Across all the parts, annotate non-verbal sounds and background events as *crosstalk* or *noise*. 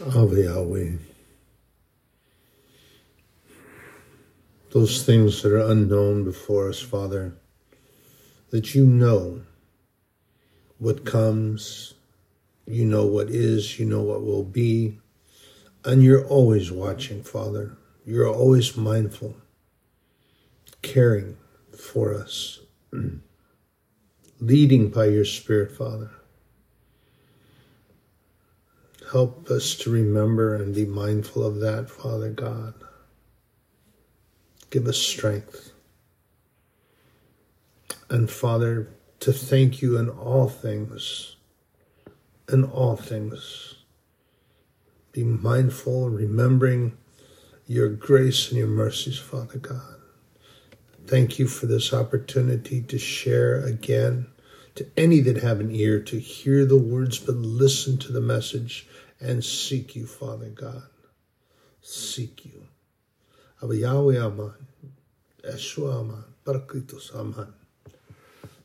of Yahweh. Those things that are unknown before us, Father, that you know what comes, you know what is, you know what will be, and you're always watching, Father. You're always mindful, caring for us, *clears throat* leading by your Spirit, Father. Help us to remember and be mindful of that, Father God. Give us strength. And Father, to thank you in all things, in all things. Be mindful, remembering your grace and your mercies, Father God. Thank you for this opportunity to share again to any that have an ear to hear the words, but listen to the message and seek you, Father God. Seek you. Yahweh Aman, Yeshua Aman, Parakletos Aman.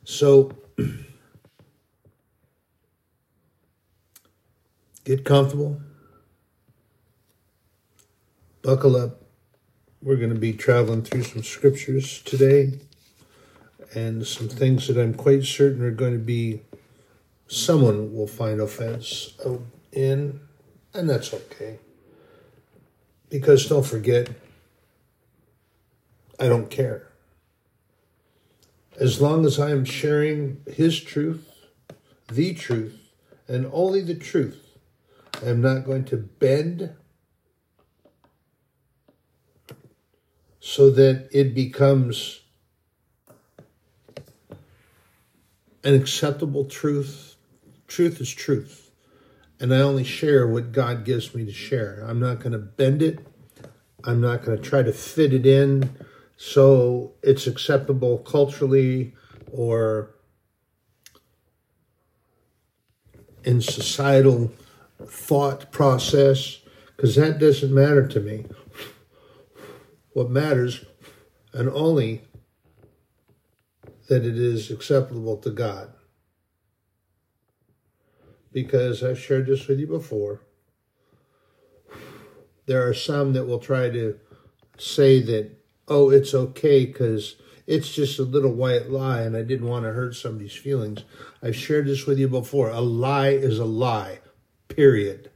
So, *clears throat* get comfortable, buckle up. We're going to be traveling through some scriptures today and some things that I'm quite certain are going to be, someone will find offense oh, in, and that's okay. Because don't forget, I don't care. As long as I am sharing His truth, the truth, and only the truth, I am not going to bend so that it becomes an acceptable truth. Truth is truth. And I only share what God gives me to share. I'm not going to bend it. I'm not going to try to fit it in so it's acceptable culturally or in societal thought process, because that doesn't matter to me. What matters, and only that it is acceptable to God. Because I've shared this with you before. There are some that will try to say that, oh, it's okay because it's just a little white lie and I didn't want to hurt somebody's feelings. I've shared this with you before. A lie is a lie, period.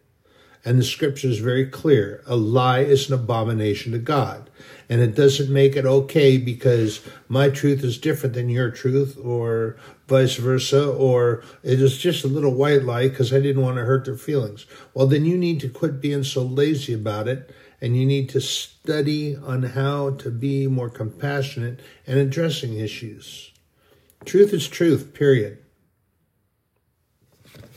And the scripture is very clear. A lie is an abomination to God. And it doesn't make it okay because my truth is different than your truth or vice versa, or it is just a little white lie because I didn't want to hurt their feelings. Well, then you need to quit being so lazy about it and you need to study on how to be more compassionate and addressing issues. Truth is truth, period.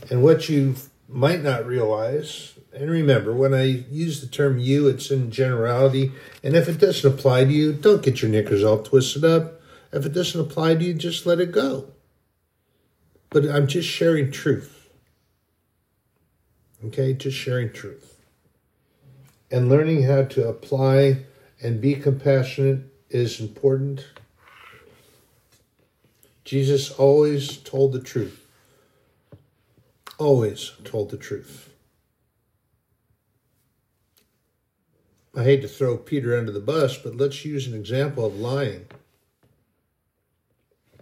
And what you might not realize and remember, when I use the term you, it's in generality. And if it doesn't apply to you, don't get your knickers all twisted up. If it doesn't apply to you, just let it go. But I'm just sharing truth. Okay, just sharing truth. And learning how to apply and be compassionate is important. Jesus always told the truth. Always told the truth. I hate to throw Peter under the bus, but let's use an example of lying.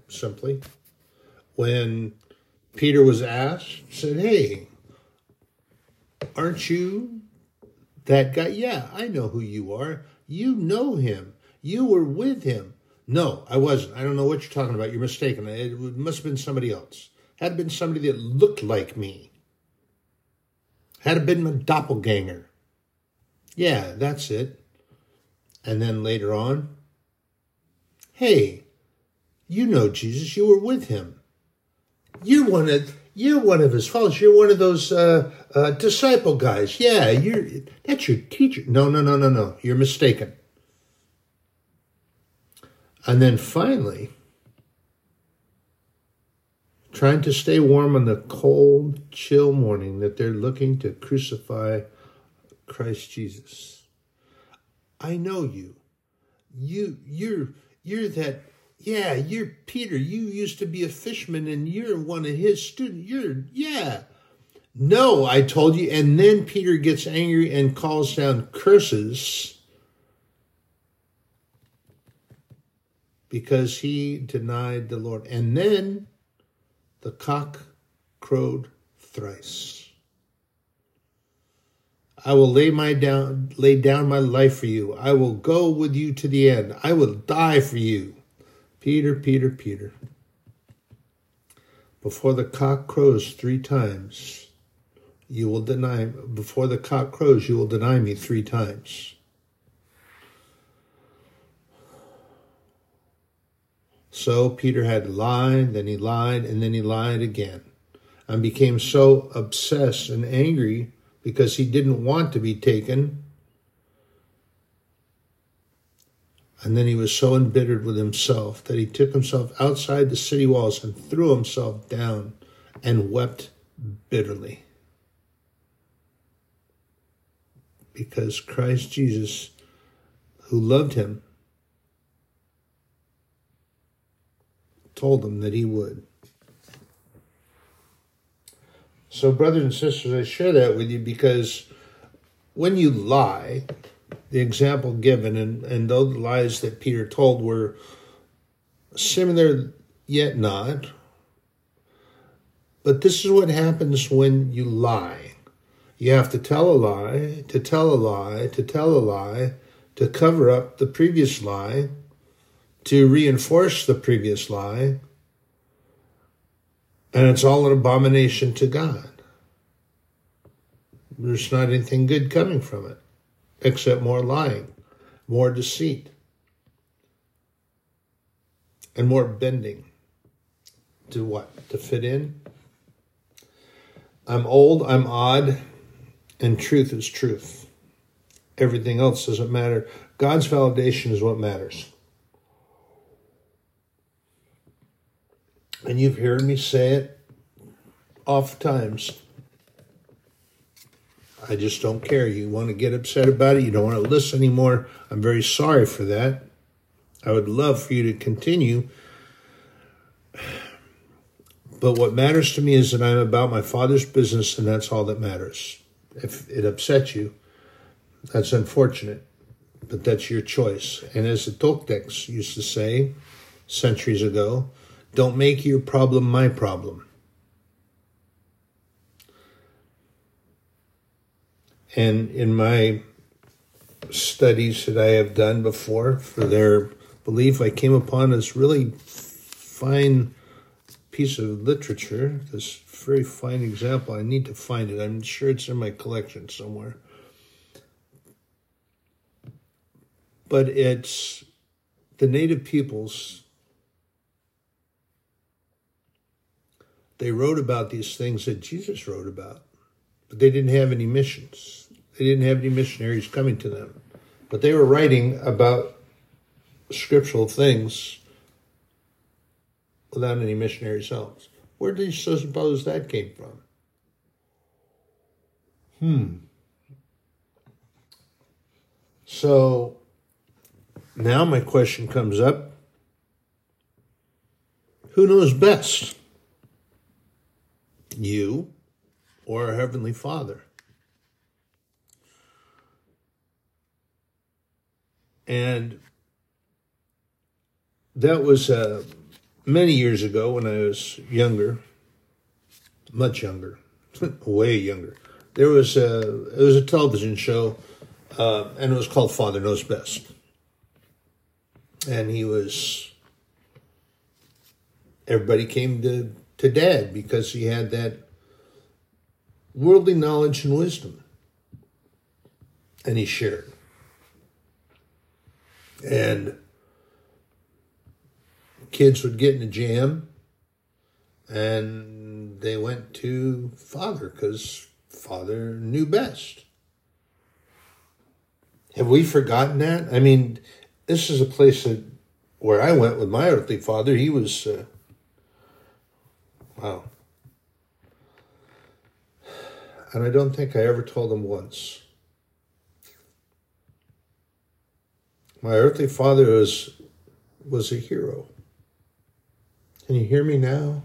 Simply, when Peter was asked, said, Hey, aren't you that guy? Yeah, I know who you are. You know him. You were with him. No, I wasn't. I don't know what you're talking about. You're mistaken. It must have been somebody else. Had it been somebody that looked like me. Had it been a doppelganger. Yeah, that's it. And then later on, hey, you know Jesus, you were with him. You're one of you're one of his followers. You're one of those uh, uh, disciple guys. Yeah, you're that's your teacher. No, no, no, no, no. You're mistaken. And then finally, trying to stay warm on the cold, chill morning that they're looking to crucify Christ Jesus. I know you. You you're you're that yeah, you're Peter. You used to be a fisherman and you're one of his students. You're yeah. No, I told you. And then Peter gets angry and calls down curses because he denied the Lord. And then the cock crowed thrice. I will lay my down lay down my life for you. I will go with you to the end. I will die for you. Peter, Peter, Peter. Before the cock crows three times, you will deny before the cock crows, you will deny me three times. So Peter had lied, then he lied, and then he lied again, and became so obsessed and angry because he didn't want to be taken. And then he was so embittered with himself that he took himself outside the city walls and threw himself down and wept bitterly. Because Christ Jesus, who loved him, told him that he would. So, brothers and sisters, I share that with you because when you lie, the example given, and, and those lies that Peter told were similar yet not. But this is what happens when you lie. You have to tell a lie, to tell a lie, to tell a lie, to cover up the previous lie, to reinforce the previous lie, and it's all an abomination to God. There's not anything good coming from it except more lying, more deceit, and more bending. To what? To fit in? I'm old, I'm odd, and truth is truth. Everything else doesn't matter. God's validation is what matters. and you've heard me say it oft times. I just don't care. You want to get upset about it, you don't want to listen anymore. I'm very sorry for that. I would love for you to continue. But what matters to me is that I'm about my father's business, and that's all that matters. If it upsets you, that's unfortunate, but that's your choice. And as the Toltecs used to say centuries ago, don't make your problem my problem. And in my studies that I have done before for their belief, I came upon this really fine piece of literature, this very fine example. I need to find it. I'm sure it's in my collection somewhere. But it's the native peoples they wrote about these things that Jesus wrote about, but they didn't have any missions. They didn't have any missionaries coming to them. But they were writing about scriptural things without any missionaries' help. Where do you suppose that came from? Hmm. So now my question comes up who knows best? you or our Heavenly Father. And that was uh, many years ago when I was younger, much younger, *laughs* way younger. There was a it was a television show, uh, and it was called Father Knows Best. And he was. Everybody came to to dad because he had that worldly knowledge and wisdom. And he shared. And kids would get in a jam and they went to father because father knew best. Have we forgotten that? I mean, this is a place that where I went with my earthly father. He was uh, Wow. And I don't think I ever told him once. My earthly father was was a hero. Can you hear me now?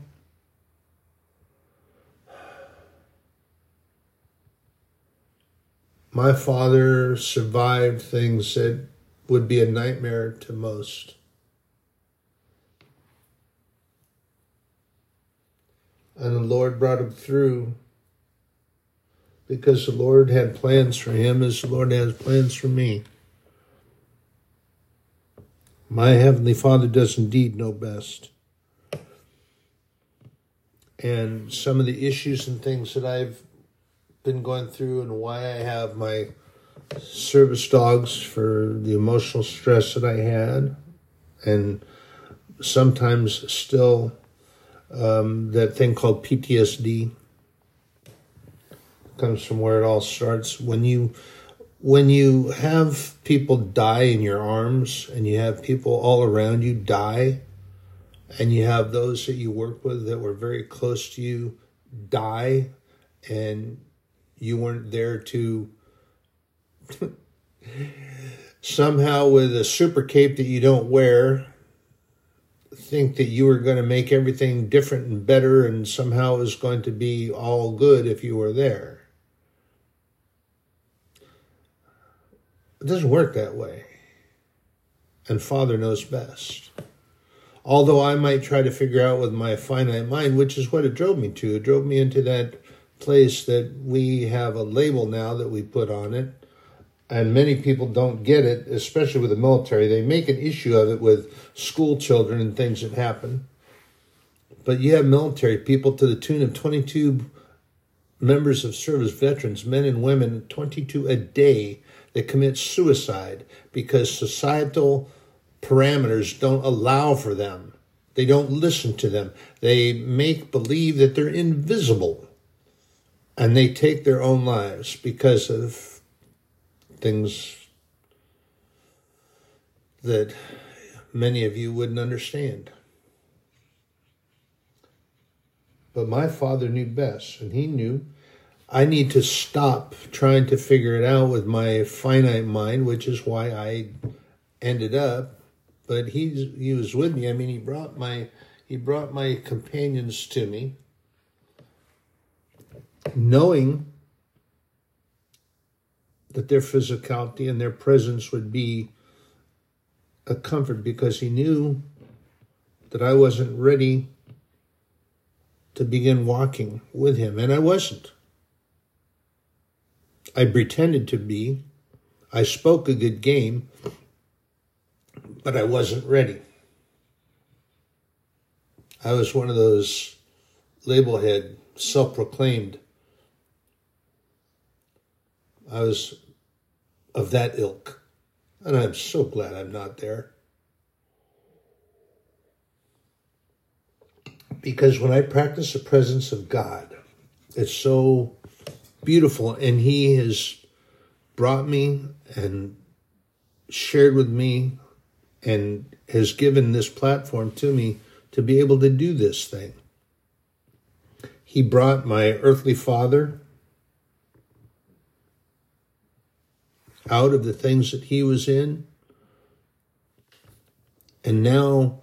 my father survived things that would be a nightmare to most. And the Lord brought him through because the Lord had plans for him as the Lord has plans for me. My Heavenly Father does indeed know best. And some of the issues and things that I've been going through and why I have my service dogs for the emotional stress that I had, and sometimes still um, that thing called PTSD comes from where it all starts. When you when you have people die in your arms and you have people all around you die and you have those that you work with that were very close to you die and you weren't there to *laughs* somehow with a super cape that you don't wear think that you were going to make everything different and better and somehow it was going to be all good if you were there it doesn't work that way and father knows best although i might try to figure out with my finite mind which is what it drove me to it drove me into that place that we have a label now that we put on it. And many people don't get it, especially with the military. They make an issue of it with school children and things that happen. But you have military people to the tune of 22 members of service veterans, men and women, 22 a day, that commit suicide because societal parameters don't allow for them. They don't listen to them. They make believe that they're invisible and they take their own lives because of things that many of you wouldn't understand. But my father knew best, and he knew I need to stop trying to figure it out with my finite mind, which is why I ended up. But he's he was with me. I mean, he brought my he brought my companions to me knowing that their physicality and their presence would be a comfort because he knew that I wasn't ready to begin walking with him, and I wasn't. I pretended to be. I spoke a good game, but I wasn't ready. I was one of those label head, self proclaimed I was of that ilk. And I'm so glad I'm not there. Because when I practice the presence of God, it's so beautiful. And He has brought me and shared with me and has given this platform to me to be able to do this thing. He brought my earthly father out of the things that he was in. And now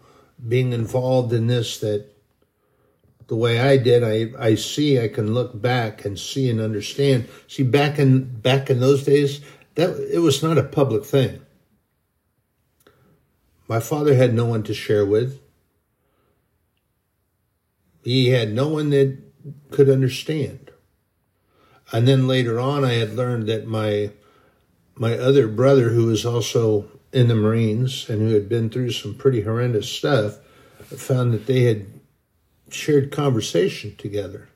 being involved in this that the way I did, I, I see, I can look back and see and understand. See, back in back in those days, that it was not a public thing. My father had no one to share with. He had no one that could understand. And then later on, I had learned that my my other brother, who was also in the Marines and who had been through some pretty horrendous stuff, found that they had shared conversation together.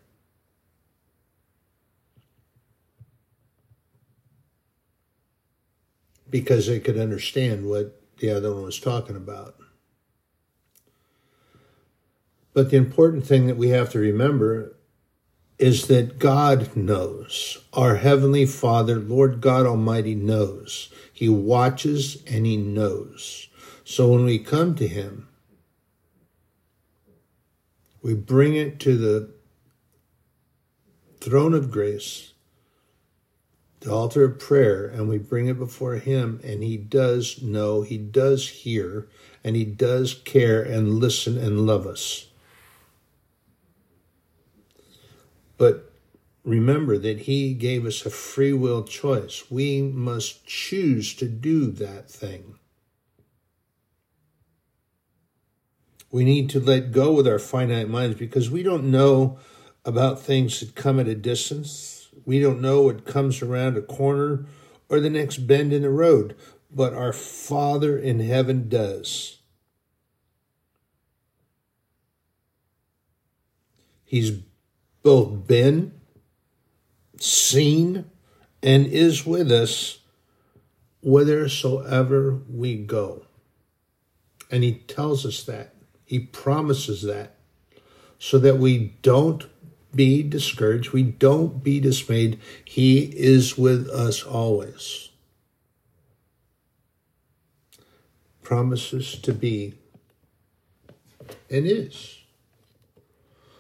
Because they could understand what the other one was talking about. But the important thing that we have to remember is that God knows. Our Heavenly Father, Lord God Almighty, knows. He watches and He knows. So when we come to Him, we bring it to the throne of grace, the altar of prayer, and we bring it before Him, and He does know, He does hear, and He does care and listen and love us. But remember that He gave us a free will choice. We must choose to do that thing. We need to let go with our finite minds because we don't know about things that come at a distance. We don't know what comes around a corner or the next bend in the road, but our Father in heaven does. He's both been, seen, and is with us whithersoever we go. And he tells us that. He promises that. So that we don't be discouraged, we don't be dismayed. He is with us always. Promises to be and is.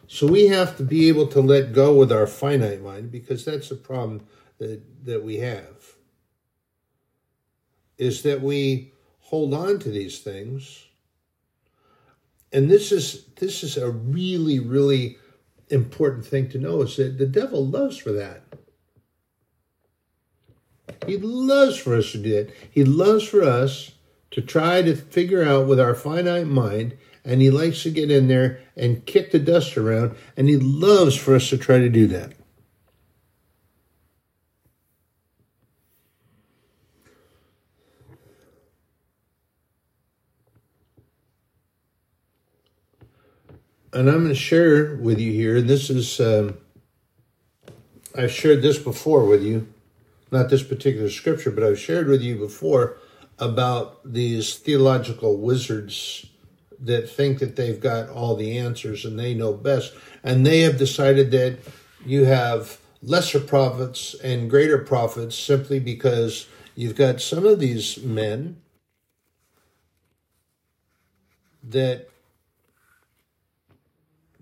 So we have to be able to let go with our finite mind because that's the problem that, that we have. Is that we hold on to these things. And this is this is a really, really important thing to know is that the devil loves for that. He loves for us to do that. He loves for us to try to figure out with our finite mind and he likes to get in there and kick the dust around, and he loves for us to try to do that. And I'm going to share with you here, and this is, um, I've shared this before with you, not this particular scripture, but I've shared with you before about these theological wizards that think that they've got all the answers and they know best. And they have decided that you have lesser prophets and greater prophets simply because you've got some of these men that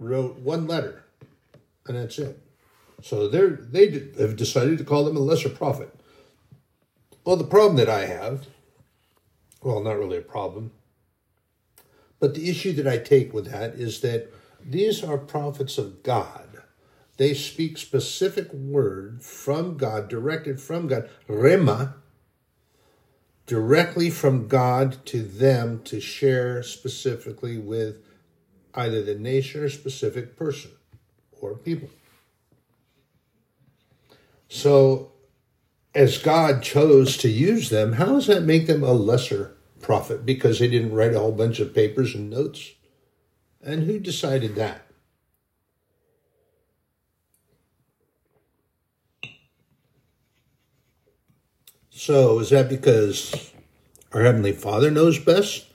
wrote one letter and that's it. So they're they have decided to call them a lesser prophet. Well, the problem that I have, well, not really a problem, but the issue that I take with that is that these are prophets of God. They speak specific word from God, directed from God, rhema, directly from God to them to share specifically with either the nation or specific person or people. So, as God chose to use them, how does that make them a lesser prophet because they didn't write a whole bunch of papers and notes. And who decided that? So, is that because our Heavenly Father knows best?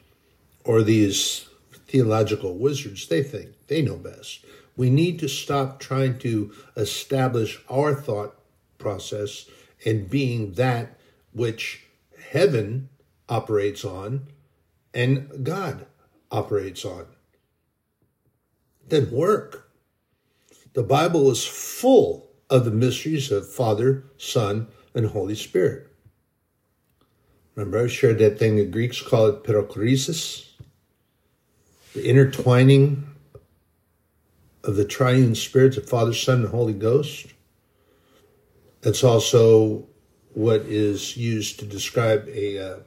Or these theological wizards, they think they know best? We need to stop trying to establish our thought process and being that which heaven operates on and God operates on. Didn't work. The Bible is full of the mysteries of Father, Son, and Holy Spirit. Remember, I shared that thing the Greeks call it perichoresis, the intertwining of the triune spirits of Father, Son, and Holy Ghost. That's also what is used to describe a uh,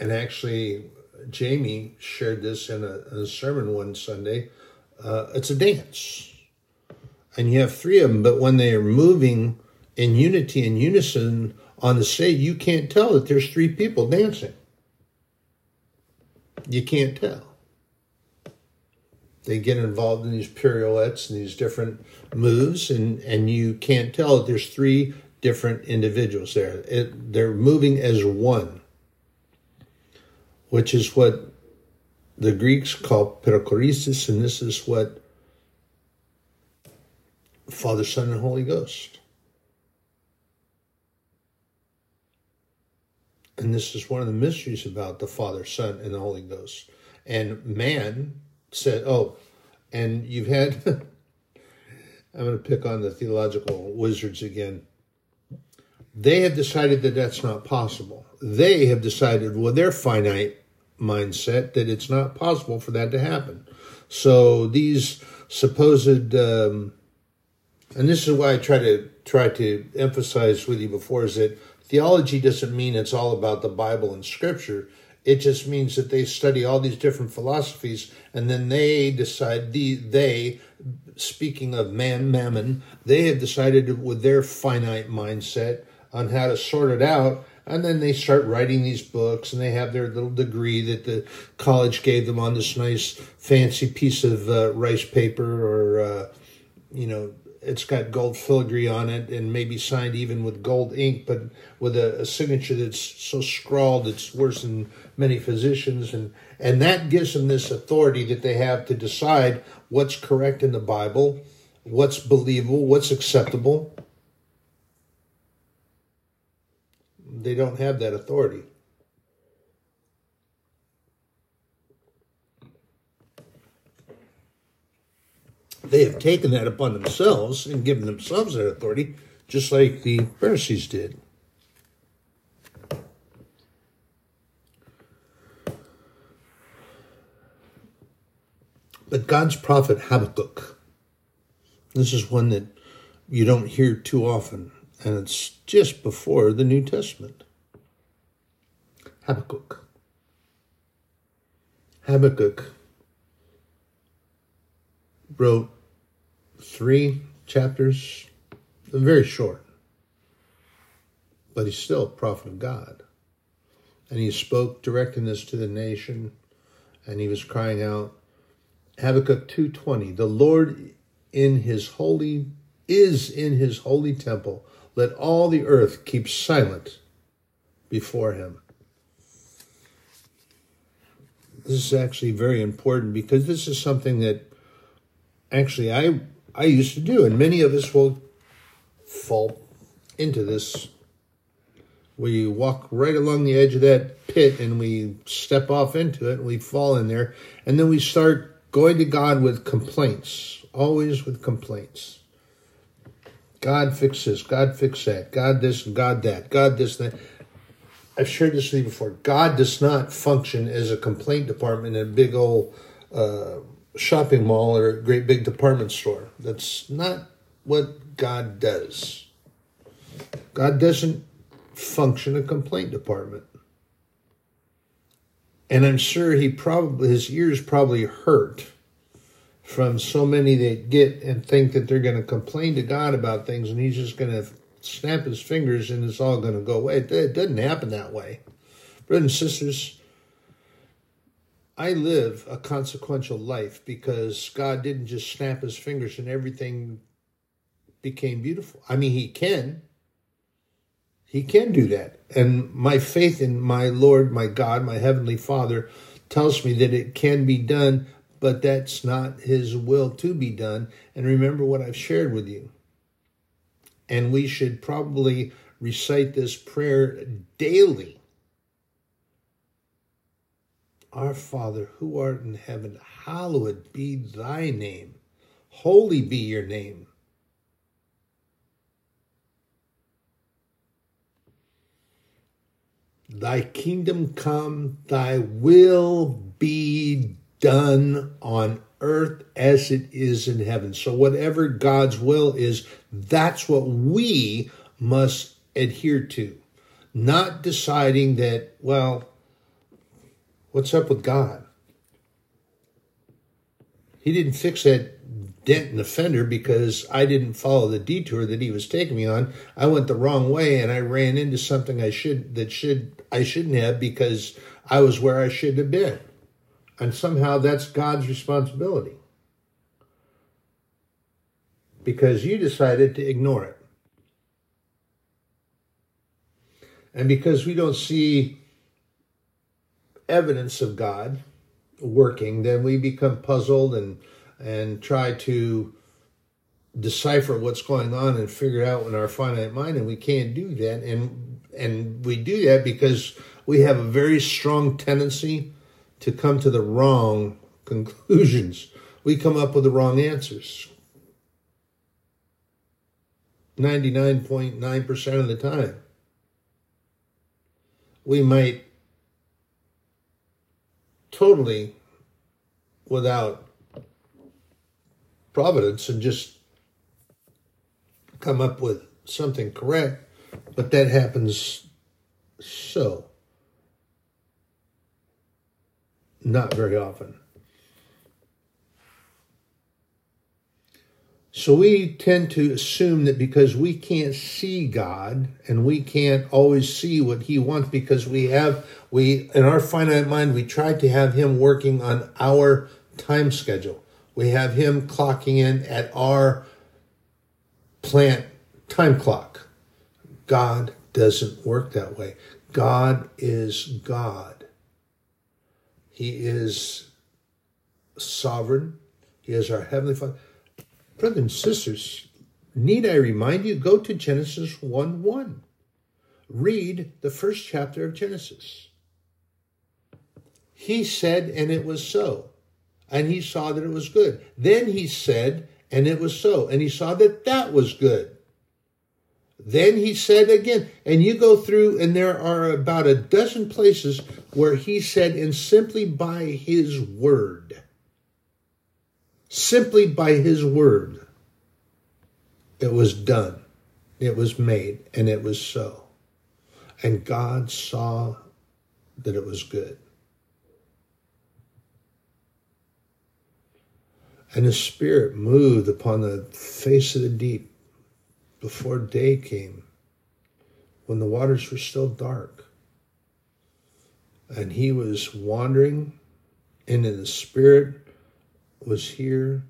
and actually, Jamie shared this in a, in a sermon one Sunday. Uh, it's a dance, and you have three of them, but when they are moving in unity and unison on the stage, you can't tell that there's three people dancing. You can't tell. They get involved in these pirouettes and these different moves, and, and you can't tell that there's three different individuals there. It, they're moving as one which is what the Greeks call perichoresis, and this is what Father, Son, and Holy Ghost. And this is one of the mysteries about the Father, Son, and the Holy Ghost. And man said, Oh, and you've had, *laughs* I'm going to pick on the theological wizards again. They have decided that that's not possible. They have decided with their finite mindset that it's not possible for that to happen. So these supposed um, and this is why I try to try to emphasize with you before is that theology doesn't mean it's all about the Bible and Scripture. It just means that they study all these different philosophies and then they decide the they speaking of man mammon, they have decided with their finite mindset on how to sort it out and then they start writing these books and they have their little degree that the college gave them on this nice fancy piece of uh, rice paper or uh, you know it's got gold filigree on it and maybe signed even with gold ink, but with a, a, signature that's so scrawled it's worse than many physicians, and and that gives them this authority that they have to decide what's correct in the Bible, what's believable, what's acceptable. They don't have that authority. They have taken that upon themselves and given themselves that authority, just like the Pharisees did. But God's prophet Habakkuk, this is one that you don't hear too often, and it's just before the New Testament. Habakkuk. Habakkuk wrote three chapters, very short, but he's still a prophet of God. And he spoke directing this to the nation, and he was crying out, Habakkuk 2.20, the Lord in his holy is in his holy temple. Let all the earth keep silent before him. This is actually very important because this is something that actually I I used to do, and many of us will fall into this. We walk right along the edge of that pit and we step off into it and we fall in there, and then we start going to God with complaints, always with complaints. God fix this, God fix that, God this, God that, God this, that. I've shared this with you before. God does not function as a complaint department in a big old uh, shopping mall or a great big department store. That's not what God does. God doesn't function a complaint department. And I'm sure he probably his ears probably hurt from so many that get and think that they're going to complain to God about things and he's just going to snap his fingers and it's all going to go away. It doesn't happen that way. Brothers and sisters, I live a consequential life because God didn't just snap his fingers and everything became beautiful. I mean, he can. He can do that. And my faith in my Lord, my God, my Heavenly Father tells me that it can be done, but that's not his will to be done. And remember what I've shared with you. And we should probably recite this prayer daily our Father, who art in heaven, hallowed be thy name. Holy be your name. Thy kingdom come, thy will be done on earth as it is in heaven. So, whatever God's will is, that's what we must adhere to. Not deciding that, well, What's up with God? He didn't fix that dent in the fender because I didn't follow the detour that he was taking me on. I went the wrong way and I ran into something I should that should I shouldn't have because I was where I should have been. And somehow that's God's responsibility. Because you decided to ignore it. And because we don't see evidence of God working, then we become puzzled and and try to decipher what's going on and figure it out in our finite mind, and we can't do that. And and we do that because we have a very strong tendency to come to the wrong conclusions. We come up with the wrong answers. 99.9% of the time. We might totally without providence and just come up with something correct, but that happens so not very often. So we tend to assume that because we can't see God and we can't always see what he wants because we have we in our finite mind we try to have him working on our time schedule. We have him clocking in at our plant time clock. God doesn't work that way. God is God. He is sovereign. He is our heavenly Father. Brothers and sisters, need I remind you? Go to Genesis 1 1. Read the first chapter of Genesis. He said, and it was so. And he saw that it was good. Then he said, and it was so. And he saw that that was good. Then he said again, and you go through, and there are about a dozen places where he said, and simply by his word simply by his word, it was done, it was made, and it was so. And God saw that it was good. And the Spirit moved upon the face of the deep before day came, when the waters were still dark. And he was wandering into the Spirit was here.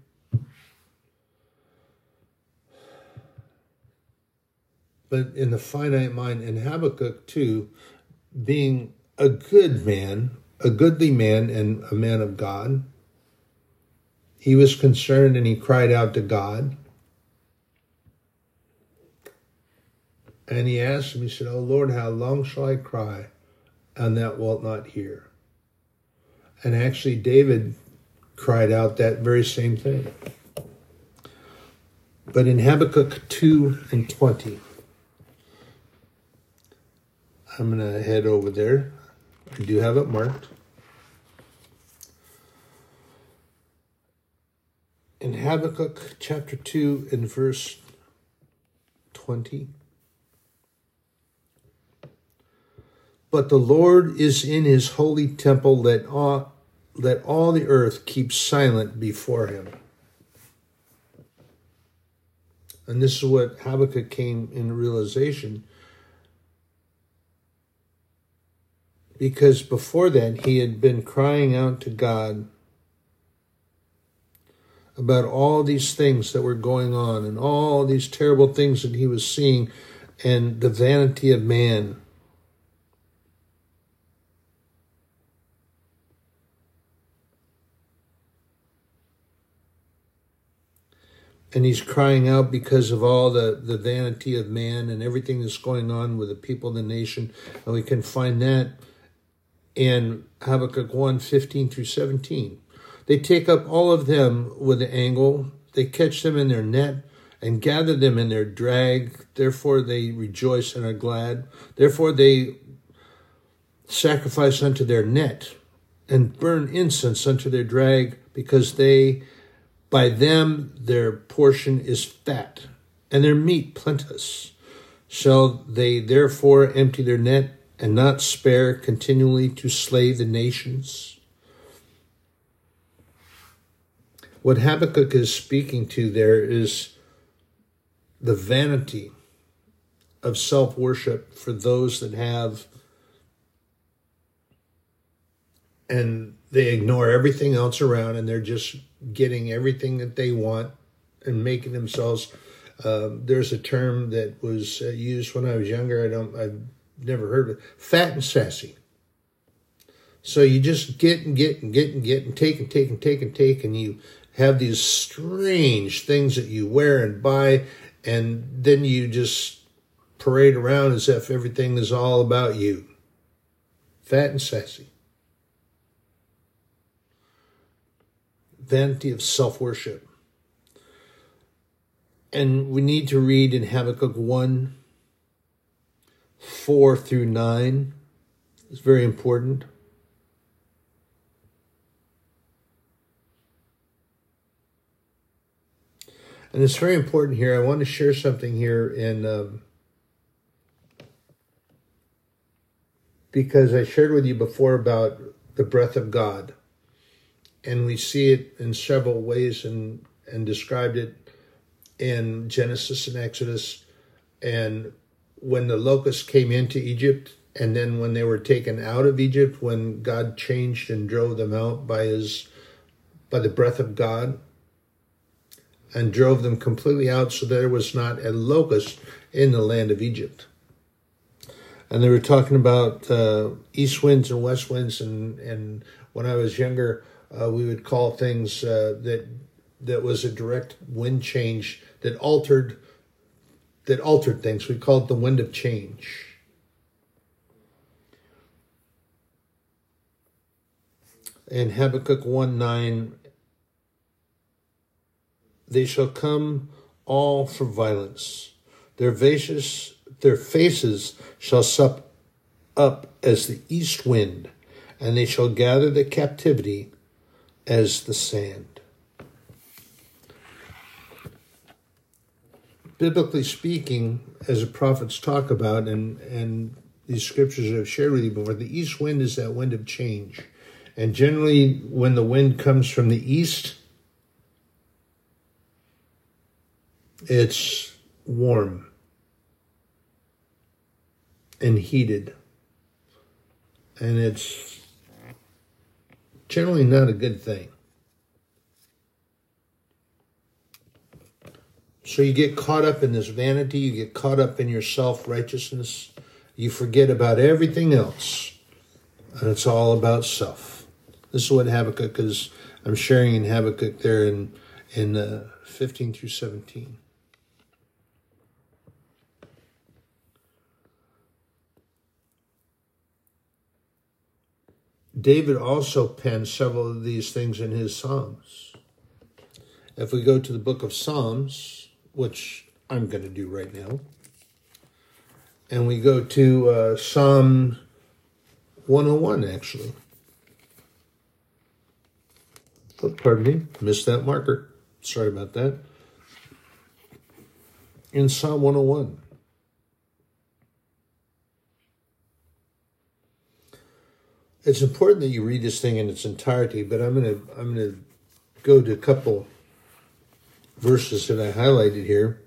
But in the finite mind, in Habakkuk too, being a good man, a goodly man, and a man of God, he was concerned and he cried out to God. And he asked him, he said, Oh Lord, how long shall I cry, and thou wilt not hear? And actually, David cried out that very same thing. But in Habakkuk 2 and 20, I'm going to head over there. I do have it marked. In Habakkuk chapter 2 and verse 20. But the Lord is in his holy temple. Let all, let all the earth keep silent before him. And this is what Habakkuk came in realization. Because before that, he had been crying out to God about all these things that were going on and all these terrible things that he was seeing and the vanity of man. And he's crying out because of all the, the vanity of man and everything that's going on with the people of the nation. And we can find that in Habakkuk 1 15 through 17. They take up all of them with the angle, they catch them in their net and gather them in their drag. Therefore, they rejoice and are glad. Therefore, they sacrifice unto their net and burn incense unto their drag because they by them their portion is fat, and their meat plenteous. Shall they therefore empty their net and not spare continually to slay the nations? What Habakkuk is speaking to there is the vanity of self worship for those that have, and they ignore everything else around and they're just getting everything that they want and making themselves. Uh, there's a term that was uh, used when I was younger. I don't. I've never heard of it. Fat and sassy. So you just get and get and get and get and take and take and take and take, and you have these strange things that you wear and buy, and then you just parade around as if everything is all about you. Fat and sassy. Vanity of self worship. And we need to read in Habakkuk 1 4 through 9. It's very important. And it's very important here. I want to share something here in um, because I shared with you before about the breath of God, and we see it in several ways and and described it in Genesis and Exodus, and when the locusts came into Egypt, and then when they were taken out of Egypt, when God changed and drove them out by His by the breath of God and drove them completely out so there was not a locust in the land of Egypt. And they were talking about uh, east winds and west winds, and, and when I was younger, uh, we would call things uh, that that was a direct wind change that altered that altered things. We called it the wind of change. In Habakkuk 1 9 they shall come all for violence. Their their faces shall sup up as the east wind, and they shall gather the captivity as the sand. Biblically speaking, as the prophets talk about, and, and these scriptures I've shared with you before, the east wind is that wind of change. And generally, when the wind comes from the east, It's warm and heated. And it's generally not a good thing. So you get caught up in this vanity, you get caught up in your self righteousness, you forget about everything else, and it's all about self. This is what Habakkuk is. I'm sharing in Habakkuk there in in uh, 15 through 17. David also penned several of these things in his Psalms. If we go to the book of Psalms, which I'm going to do right now, and we go to uh, Psalm 101, actually. Oh, pardon me, missed that marker. Sorry about that. In Psalm 101. It's important that you read this thing in its entirety, but I'm gonna I'm gonna go to a couple verses that I highlighted here.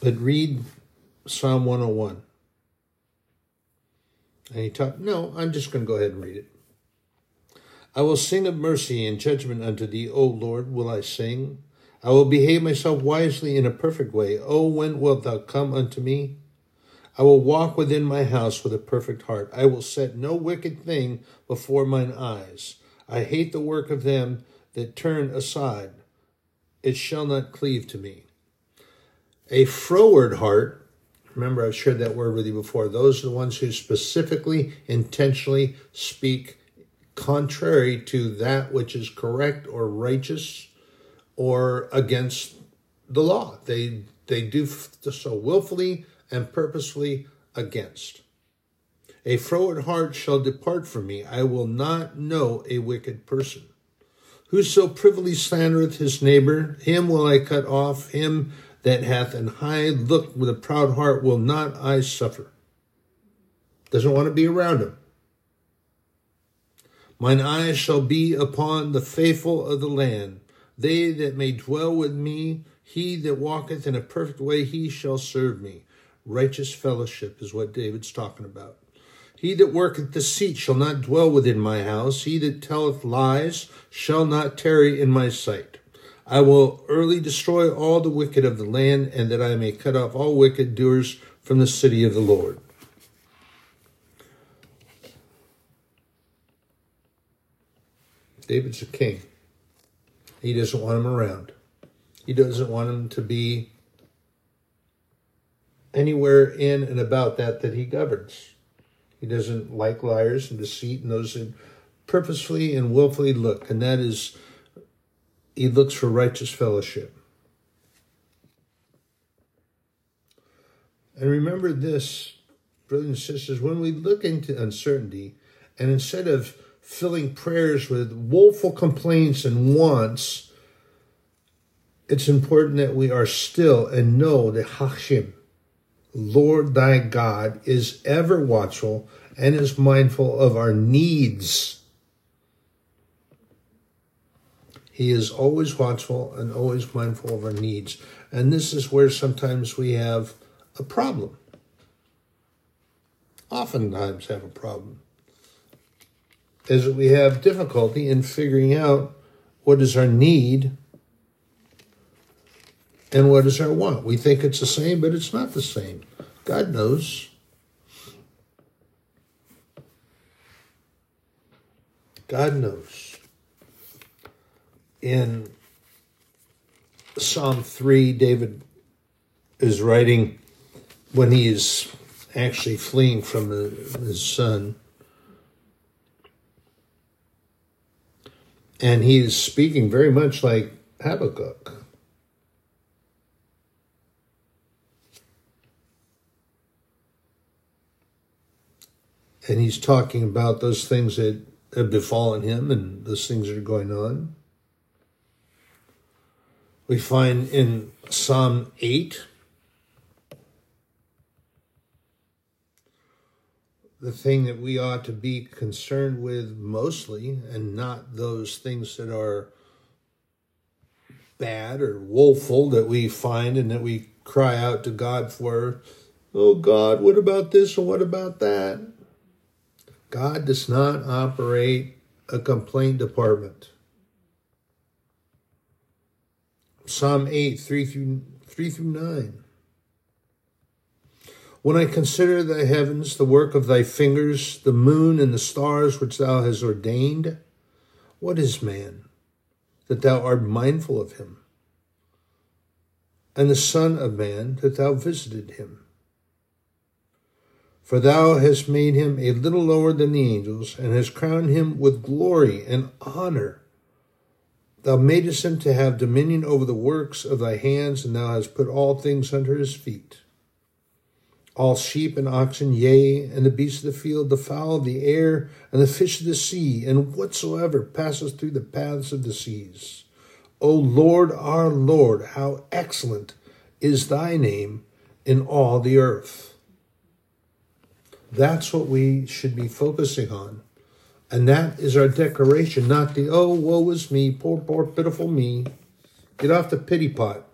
But read Psalm 101. And he taught, no, I'm just going to go ahead and read it. I will sing of mercy and judgment unto thee, O Lord, will I sing. I will behave myself wisely in a perfect way. O when wilt thou come unto me? I will walk within my house with a perfect heart. I will set no wicked thing before mine eyes. I hate the work of them that turn aside. It shall not cleave to me. A froward heart, remember I've shared that word with you before, those are the ones who specifically, intentionally speak contrary to that which is correct or righteous or against the law. They they do so willfully and purposefully against. A froward heart shall depart from me. I will not know a wicked person. Whoso privily slandereth his neighbor, him will I cut off. Him that hath an high look with a proud heart will not I suffer. Doesn't want to be around him. Mine eyes shall be upon the faithful of the land. They that may dwell with me, he that walketh in a perfect way, he shall serve me. Righteous fellowship is what David's talking about. He that worketh deceit shall not dwell within my house. He that telleth lies shall not tarry in my sight. I will early destroy all the wicked of the land, and that I may cut off all wicked doers from the city of the Lord. David's a king. He doesn't want him around. He doesn't want him to be anywhere in and about that that he governs. He doesn't like liars and deceit and those who purposefully and willfully look, and that is, he looks for righteous fellowship. And remember this, brothers and sisters, when we look into uncertainty, and instead of filling prayers with woeful complaints and wants, it's important that we are still and know that Hashem, Lord thy God, is ever watchful and is mindful of our needs. He is always watchful and always mindful of our needs. And this is where sometimes we have a problem. Oftentimes have a problem. Is that we have difficulty in figuring out what is our need and what is our want. We think it's the same, but it's not the same. God knows. God knows. In Psalm 3, David is writing when he is actually fleeing from his son. And he is speaking very much like Habakkuk. And he's talking about those things that have befallen him and those things that are going on. We find in Psalm 8 the thing that we ought to be concerned with mostly, and not those things that are bad or woeful that we find and that we cry out to God for. Oh God, what about this and what about that? God does not operate a complaint department. Psalm 8, 3 through, 3 through 9. When I consider thy heavens, the work of thy fingers, the moon and the stars which thou hast ordained, what is man, that thou art mindful of him? And the Son of Man, that thou visited him? For thou hast made him a little lower than the angels, and hast crowned him with glory and honor. Thou madest him to have dominion over the works of thy hands, and thou hast put all things under his feet all sheep and oxen, yea, and the beasts of the field, the fowl of the air, and the fish of the sea, and whatsoever passes through the paths of the seas. O Lord, our Lord, how excellent is thy name in all the earth. That's what we should be focusing on. And that is our declaration, not the, oh, woe is me, poor, poor, pitiful me. Get off the pity pot.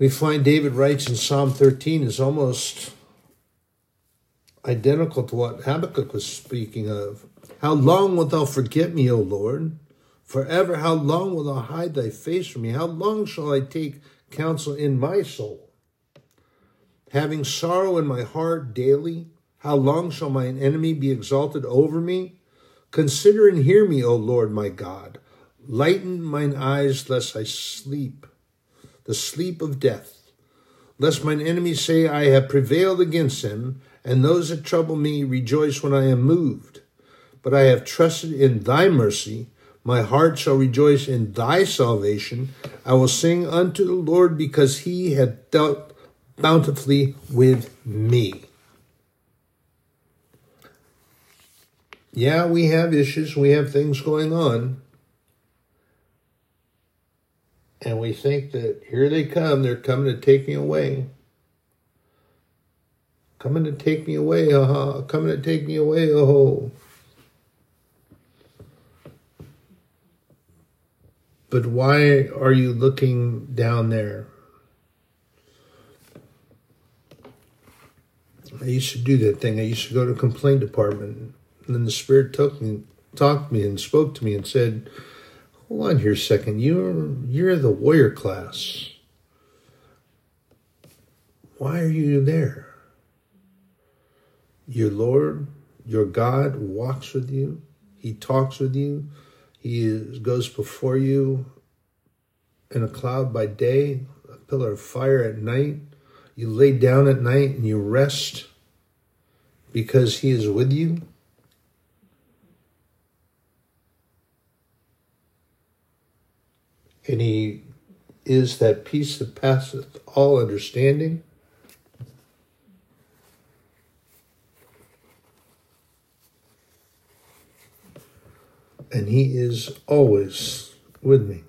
we find David writes in Psalm 13 is almost identical to what Habakkuk was speaking of. How long wilt thou forget me, O Lord? Forever, how long wilt thou hide thy face from me? How long shall I take counsel in my soul? Having sorrow in my heart daily, how long shall mine enemy be exalted over me? Consider and hear me, O Lord my God. Lighten mine eyes, lest I sleep the sleep of death, lest mine enemies say, I have prevailed against him, and those that trouble me rejoice when I am moved. But I have trusted in thy mercy. My heart shall rejoice in thy salvation. I will sing unto the Lord because he hath dealt bountifully with me. Yeah, we have issues, we have things going on, and we think that here they come, they're coming to take me away. Coming to take me away, uh-huh. Coming to take me away, oh. But why are you looking down there? I used to do that thing. I used to go to complaint department, and then the spirit took me, talked to me, and spoke to me, and said, hold on here a second. You're you're the warrior class. Why are you there? Your Lord, your God walks with you. He talks with you. He goes before you in a cloud by day, a pillar of fire at night. You lay down at night and you rest because He is with you. and he is that peace that passeth all understanding. And He is always with me.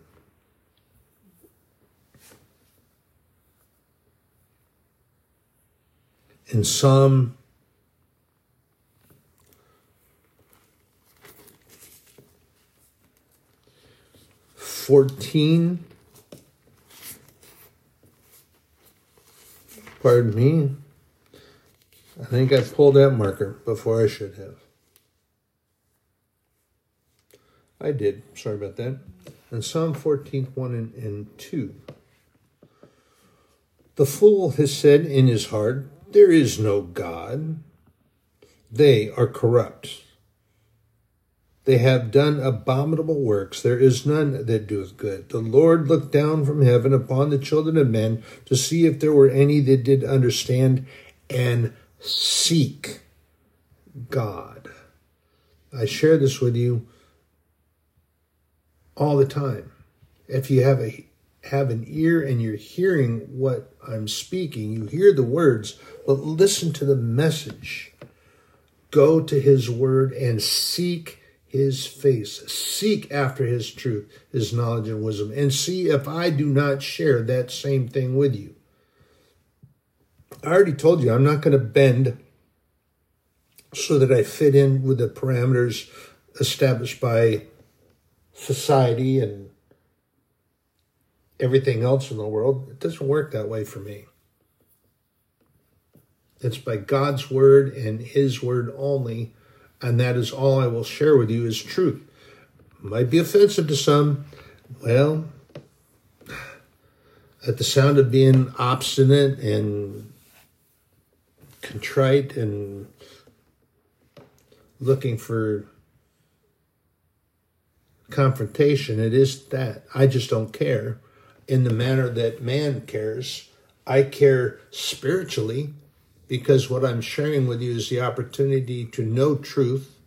In Psalm fourteen, pardon me, I think I pulled that marker before I should have. I did. Sorry about that. And Psalm 14, 1 and, and 2. The fool has said in his heart, There is no God. They are corrupt. They have done abominable works. There is none that doeth good. The Lord looked down from heaven upon the children of men to see if there were any that did understand and seek God. I share this with you all the time. If you have a have an ear and you're hearing what I'm speaking, you hear the words, but listen to the message. Go to his word and seek his face. Seek after his truth, his knowledge and wisdom, and see if I do not share that same thing with you. I already told you I'm not going to bend so that I fit in with the parameters established by society and everything else in the world. It doesn't work that way for me. It's by God's word and his word only, and that is all I will share with you is truth. Might be offensive to some. Well, at the sound of being obstinate and contrite and looking for confrontation. It is that. I just don't care in the manner that man cares. I care spiritually because what I'm sharing with you is the opportunity to know truth,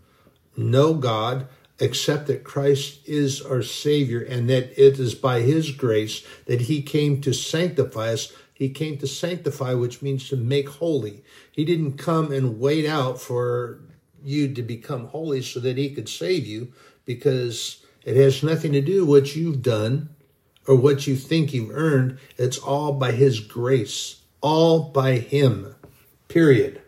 know God, accept that Christ is our Savior, and that it is by His grace that He came to sanctify us. He came to sanctify, which means to make holy. He didn't come and wait out for you to become holy so that He could save you, because it has nothing to do with what you've done or what you think you've earned. It's all by His grace, all by Him, period.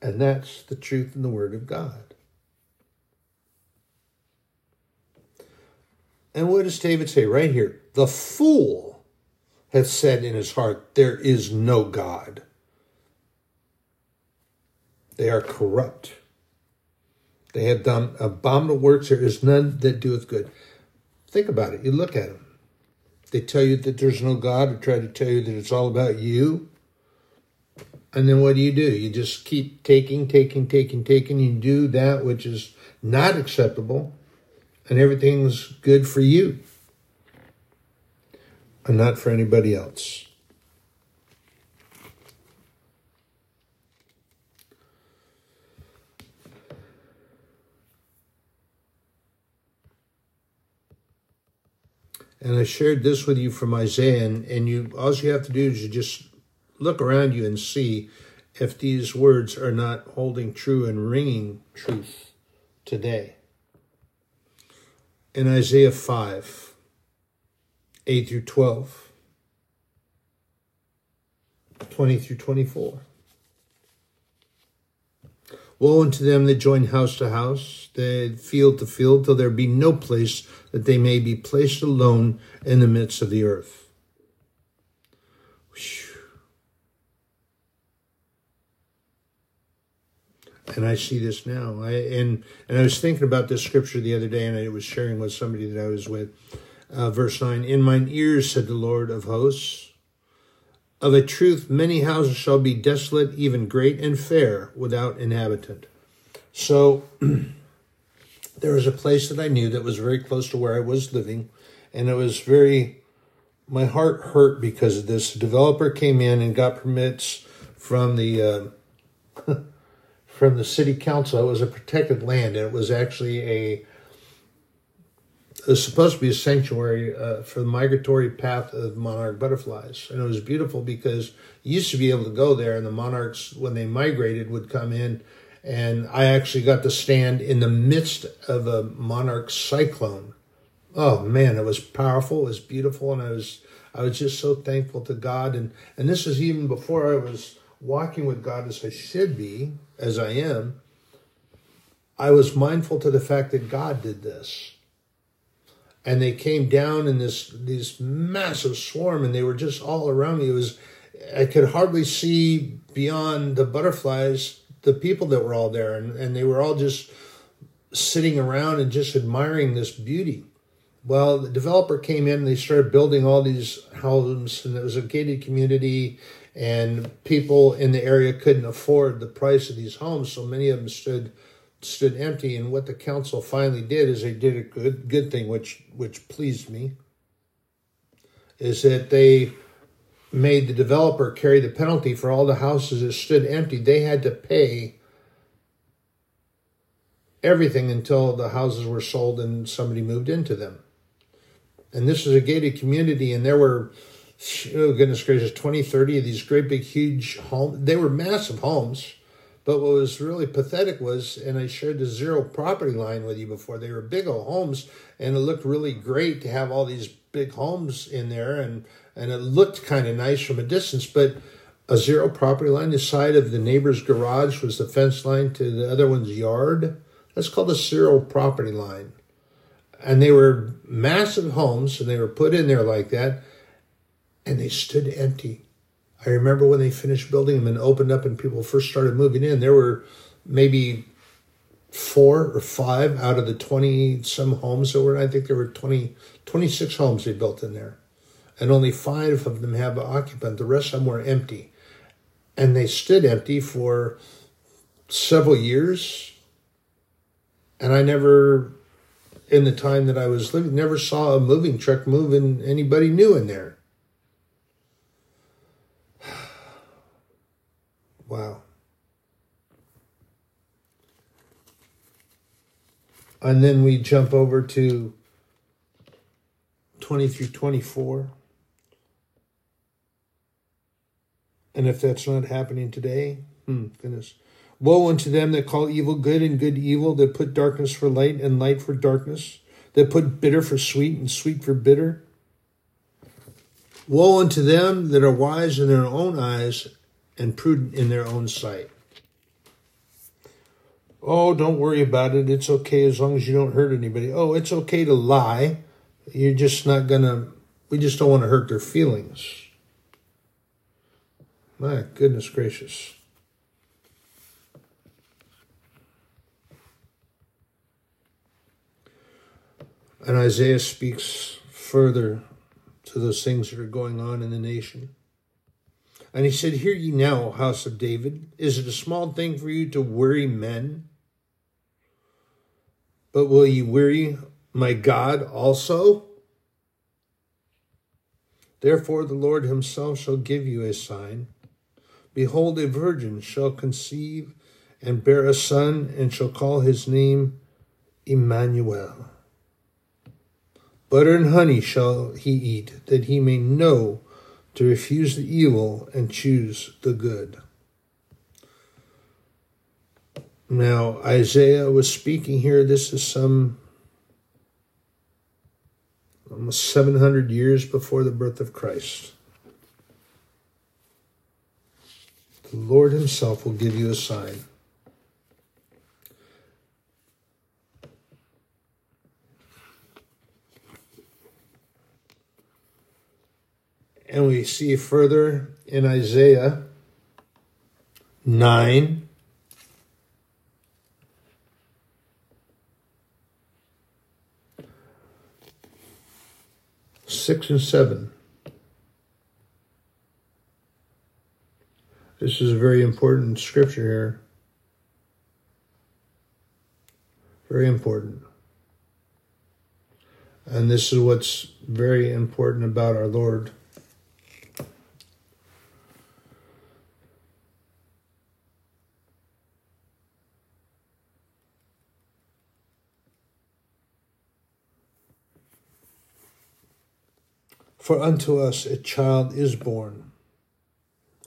And that's the truth in the Word of God. And what does David say right here? The fool hath said in his heart, There is no God. They are corrupt. They have done abominable works. There is none that doeth good. Think about it. You look at them. They tell you that there's no God or try to tell you that it's all about you. And then what do you do? You just keep taking, taking, taking, taking. You do that which is not acceptable, and everything's good for you and not for anybody else. And I shared this with you from Isaiah, and, and you all you have to do is you just look around you and see if these words are not holding true and ringing truth today. In Isaiah 5, 8 through 12, 20 through 24. Woe unto them that join house to house, that field to field, till there be no place that they may be placed alone in the midst of the earth. And I see this now. I and and I was thinking about this scripture the other day, and I was sharing with somebody that I was with. Uh, verse nine: In mine ears said the Lord of hosts. Of a truth, many houses shall be desolate, even great and fair, without inhabitant. So *clears throat* there was a place that I knew that was very close to where I was living, and it was very, my heart hurt because of this. Developer came in and got permits from the, uh, *laughs* from the city council. It was a protected land, and it was actually a it was supposed to be a sanctuary uh, for the migratory path of monarch butterflies. And it was beautiful because you used to be able to go there, and the monarchs, when they migrated, would come in and I actually got to stand in the midst of a monarch cyclone. Oh man, it was powerful, it was beautiful, and I was I was just so thankful to God. And and this was even before I was walking with God as I should be, as I am. I was mindful to the fact that God did this. And they came down in this this massive swarm and they were just all around me. It was I could hardly see beyond the butterflies the people that were all there and, and they were all just sitting around and just admiring this beauty. Well, the developer came in and they started building all these homes and it was a gated community and people in the area couldn't afford the price of these homes, so many of them stood stood empty. And what the council finally did is they did a good good thing, which which pleased me, is that they made the developer carry the penalty for all the houses that stood empty. They had to pay everything until the houses were sold and somebody moved into them. And this was a gated community, and there were oh goodness gracious 20 30 of these great big huge homes they were massive homes but what was really pathetic was and i shared the zero property line with you before they were big old homes and it looked really great to have all these big homes in there and and it looked kind of nice from a distance but a zero property line the side of the neighbor's garage was the fence line to the other one's yard that's called a zero property line and they were massive homes and they were put in there like that and they stood empty. I remember when they finished building them and opened up and people first started moving in, there were maybe four or five out of the 20 some homes that were, I think there were 20, 26 homes they built in there. And only five of them have an occupant. The rest of them were empty. And they stood empty for several years. And I never, in the time that I was living, never saw a moving truck move moving anybody new in there. *sighs* Wow. And then we jump over to 20 through 24. And if that's not happening today, hmm, goodness. Woe unto them that call evil good and good evil, that put darkness for light and light for darkness, that put bitter for sweet and sweet for bitter. Woe unto them that are wise in their own eyes and prudent in their own sight. Oh, don't worry about it. It's okay as long as you don't hurt anybody. Oh, it's okay to lie. You're just not going to, we just don't want to hurt their feelings. My goodness gracious. And Isaiah speaks further to those things that are going on in the nation. And he said, Hear ye now, house of David, is it a small thing for you to weary men? But will ye weary my God also? Therefore the Lord himself shall give you a sign. Behold, a virgin shall conceive and bear a son, and shall call his name Emmanuel. Butter and honey shall he eat, that he may know to refuse the evil and choose the good. Now, Isaiah was speaking here. This is some almost 700 years before the birth of Christ. The Lord Himself will give you a sign. And we see further in Isaiah 9. Six and seven. This is a very important scripture here. Very important. And this is what's very important about our Lord. For unto us a child is born,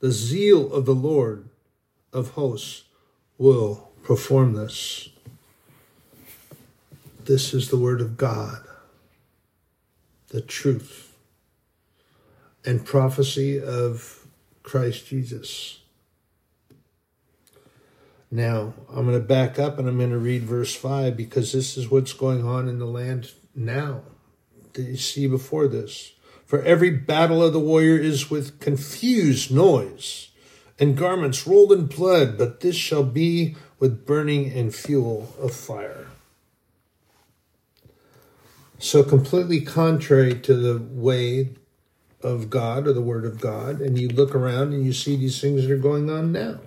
The zeal of the Lord of hosts will perform this. This is the word of God, the truth, and prophecy of Christ Jesus. Now, I'm going to back up and I'm going to read verse 5 because this is what's going on in the land now. Did you see before this? For every battle of the warrior is with confused noise and garments rolled in blood, but this shall be with burning and fuel of fire. So, completely contrary to the way of God or the Word of God, and you look around and you see these things that are going on now.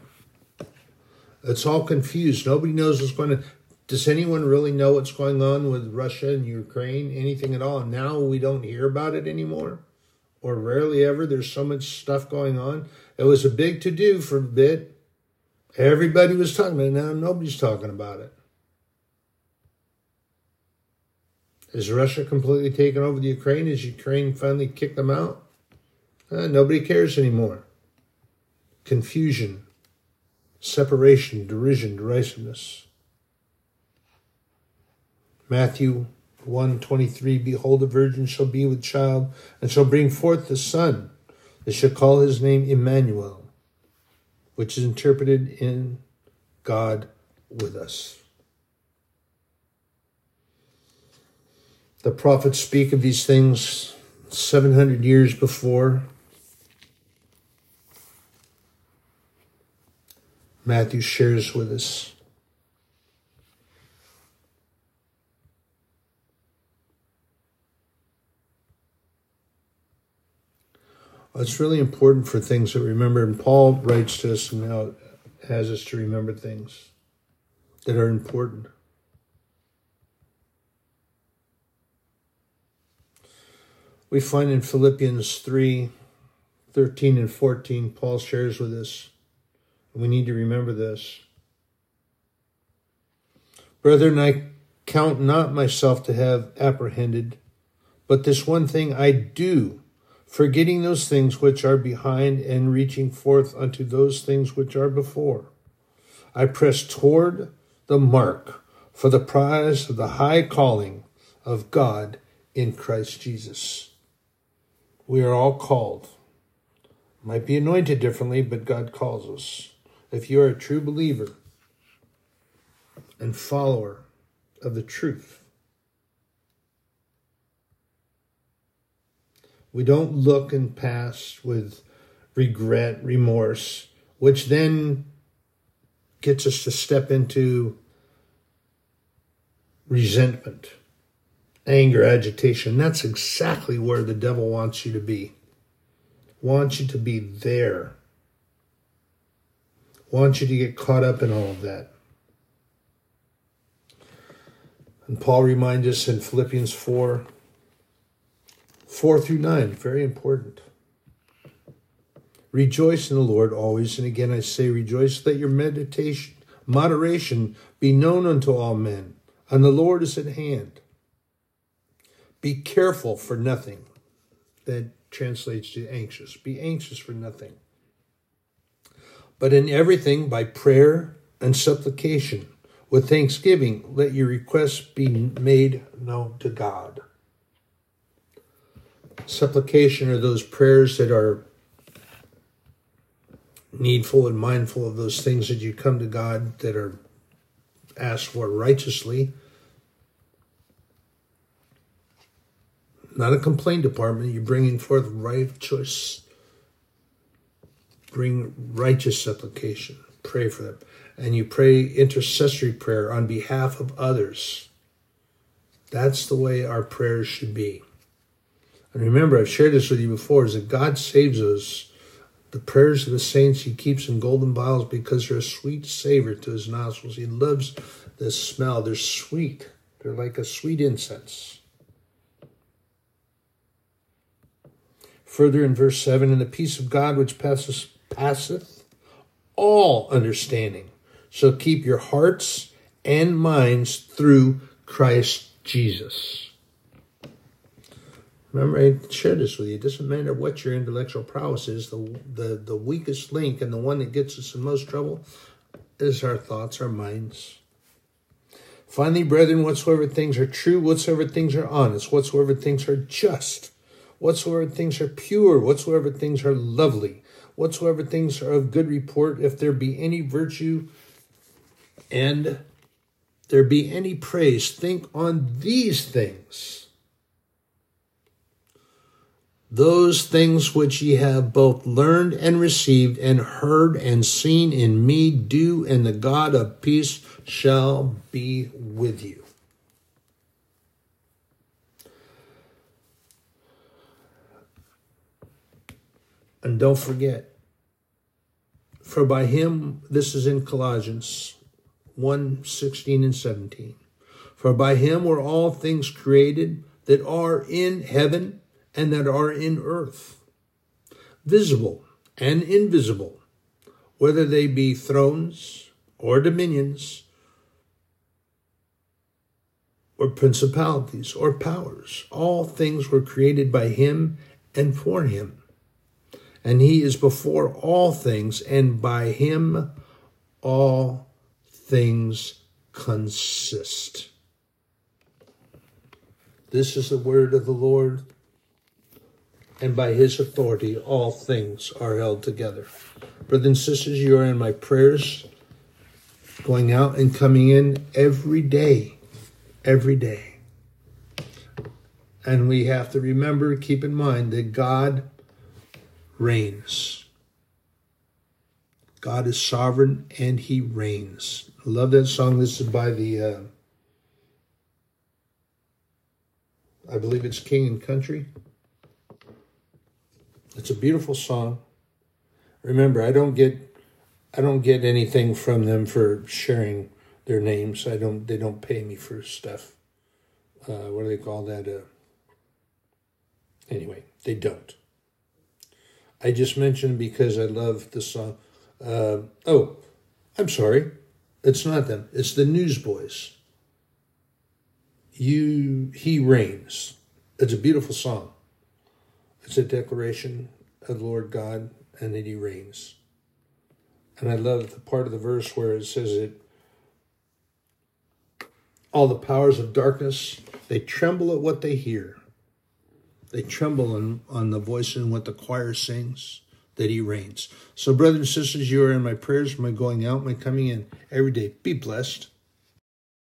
It's all confused. Nobody knows what's going to. Does anyone really know what's going on with Russia and Ukraine? Anything at all? Now we don't hear about it anymore, or rarely ever. There's so much stuff going on. It was a big to do for a bit. Everybody was talking about it. Now nobody's talking about it. Is Russia completely taken over the Ukraine? Is Ukraine finally kicked them out? Uh, nobody cares anymore. Confusion separation, derision, derisiveness. Matthew 123 Behold, a virgin shall be with child, and shall bring forth a Son. They shall call his name Emmanuel, which is interpreted in God with us. The prophets speak of these things 700 years before Matthew shares with us. Well, it's really important for things that remember, and Paul writes to us and now has us to remember things that are important. We find in Philippians 3 13 and 14, Paul shares with us we need to remember this. Brethren, I count not myself to have apprehended, but this one thing I do, forgetting those things which are behind and reaching forth unto those things which are before. I press toward the mark for the prize of the high calling of God in Christ Jesus. We are all called. Might be anointed differently, but God calls us if you are a true believer and follower of the truth. We don't look and pass with regret, remorse, which then gets us to step into resentment, anger, agitation. That's exactly where the devil wants you to be. Wants you to be there want you to get caught up in all of that. And Paul reminds us in Philippians 4 4 through 9, very important. Rejoice in the Lord always, and again I say, rejoice. Let your meditation, moderation be known unto all men, and the Lord is at hand. Be careful for nothing. That translates to anxious. Be anxious for nothing but in everything by prayer and supplication. With thanksgiving, let your requests be made known to God. Supplication are those prayers that are needful and mindful of those things that you come to God that are asked for righteously. Not a complaint department, you're bringing forth righteous bring righteous supplication, pray for them. And you pray intercessory prayer on behalf of others. That's the way our prayers should be. And remember, I've shared this with you before, is that God saves us. The prayers of the saints he keeps in golden vials because they're a sweet savor to his nostrils. He loves the smell. They're sweet. They're like a sweet incense. Further in verse 7 And the peace of God which passeth, passeth all understanding shall keep your hearts and minds through Christ Jesus. Remember, I shared this with you. It doesn't matter what your intellectual prowess is, the, the, the weakest link and the one that gets us in most trouble is our thoughts, our minds. Finally, brethren, whatsoever things are true, whatsoever things are honest, whatsoever things are just, whatsoever things are pure, whatsoever things are lovely, whatsoever things are of good report, if there be any virtue and there be any praise, think on these things those things which ye have both learned and received and heard and seen in me do, and the God of peace shall be with you. And don't forget, for by him, this is in Colossians 1 16 and 17. For by him were all things created that are in heaven and that are in earth, visible and invisible, whether they be thrones or dominions or principalities or powers. All things were created by him and for him. And he is before all things, and by him all things consist. This is the word of the Lord and by his authority all things are held together. Brothers and sisters, you are in my prayers, going out and coming in every day, every day. And we have to remember, keep in mind that God reigns. God is sovereign and he reigns. I love that song. This is by the, uh, I believe it's King and Country. It's a beautiful song. Remember, I don't get I don't get anything from them for sharing their names. I don't they don't pay me for stuff. Uh, what do they call that? Uh, anyway, they don't. I just mentioned because I love the song. Uh, oh, I'm sorry. It's not them. It's the Newsboys. You, he reigns. It's a beautiful song. It's a declaration of the Lord God and that He reigns. And I love the part of the verse where it says it all the powers of darkness, they tremble at what they hear. They tremble on, on the voice and what the choir sings, that he reigns. So, brothers and sisters, you are in my prayers, my going out, my coming in every day. Be blessed.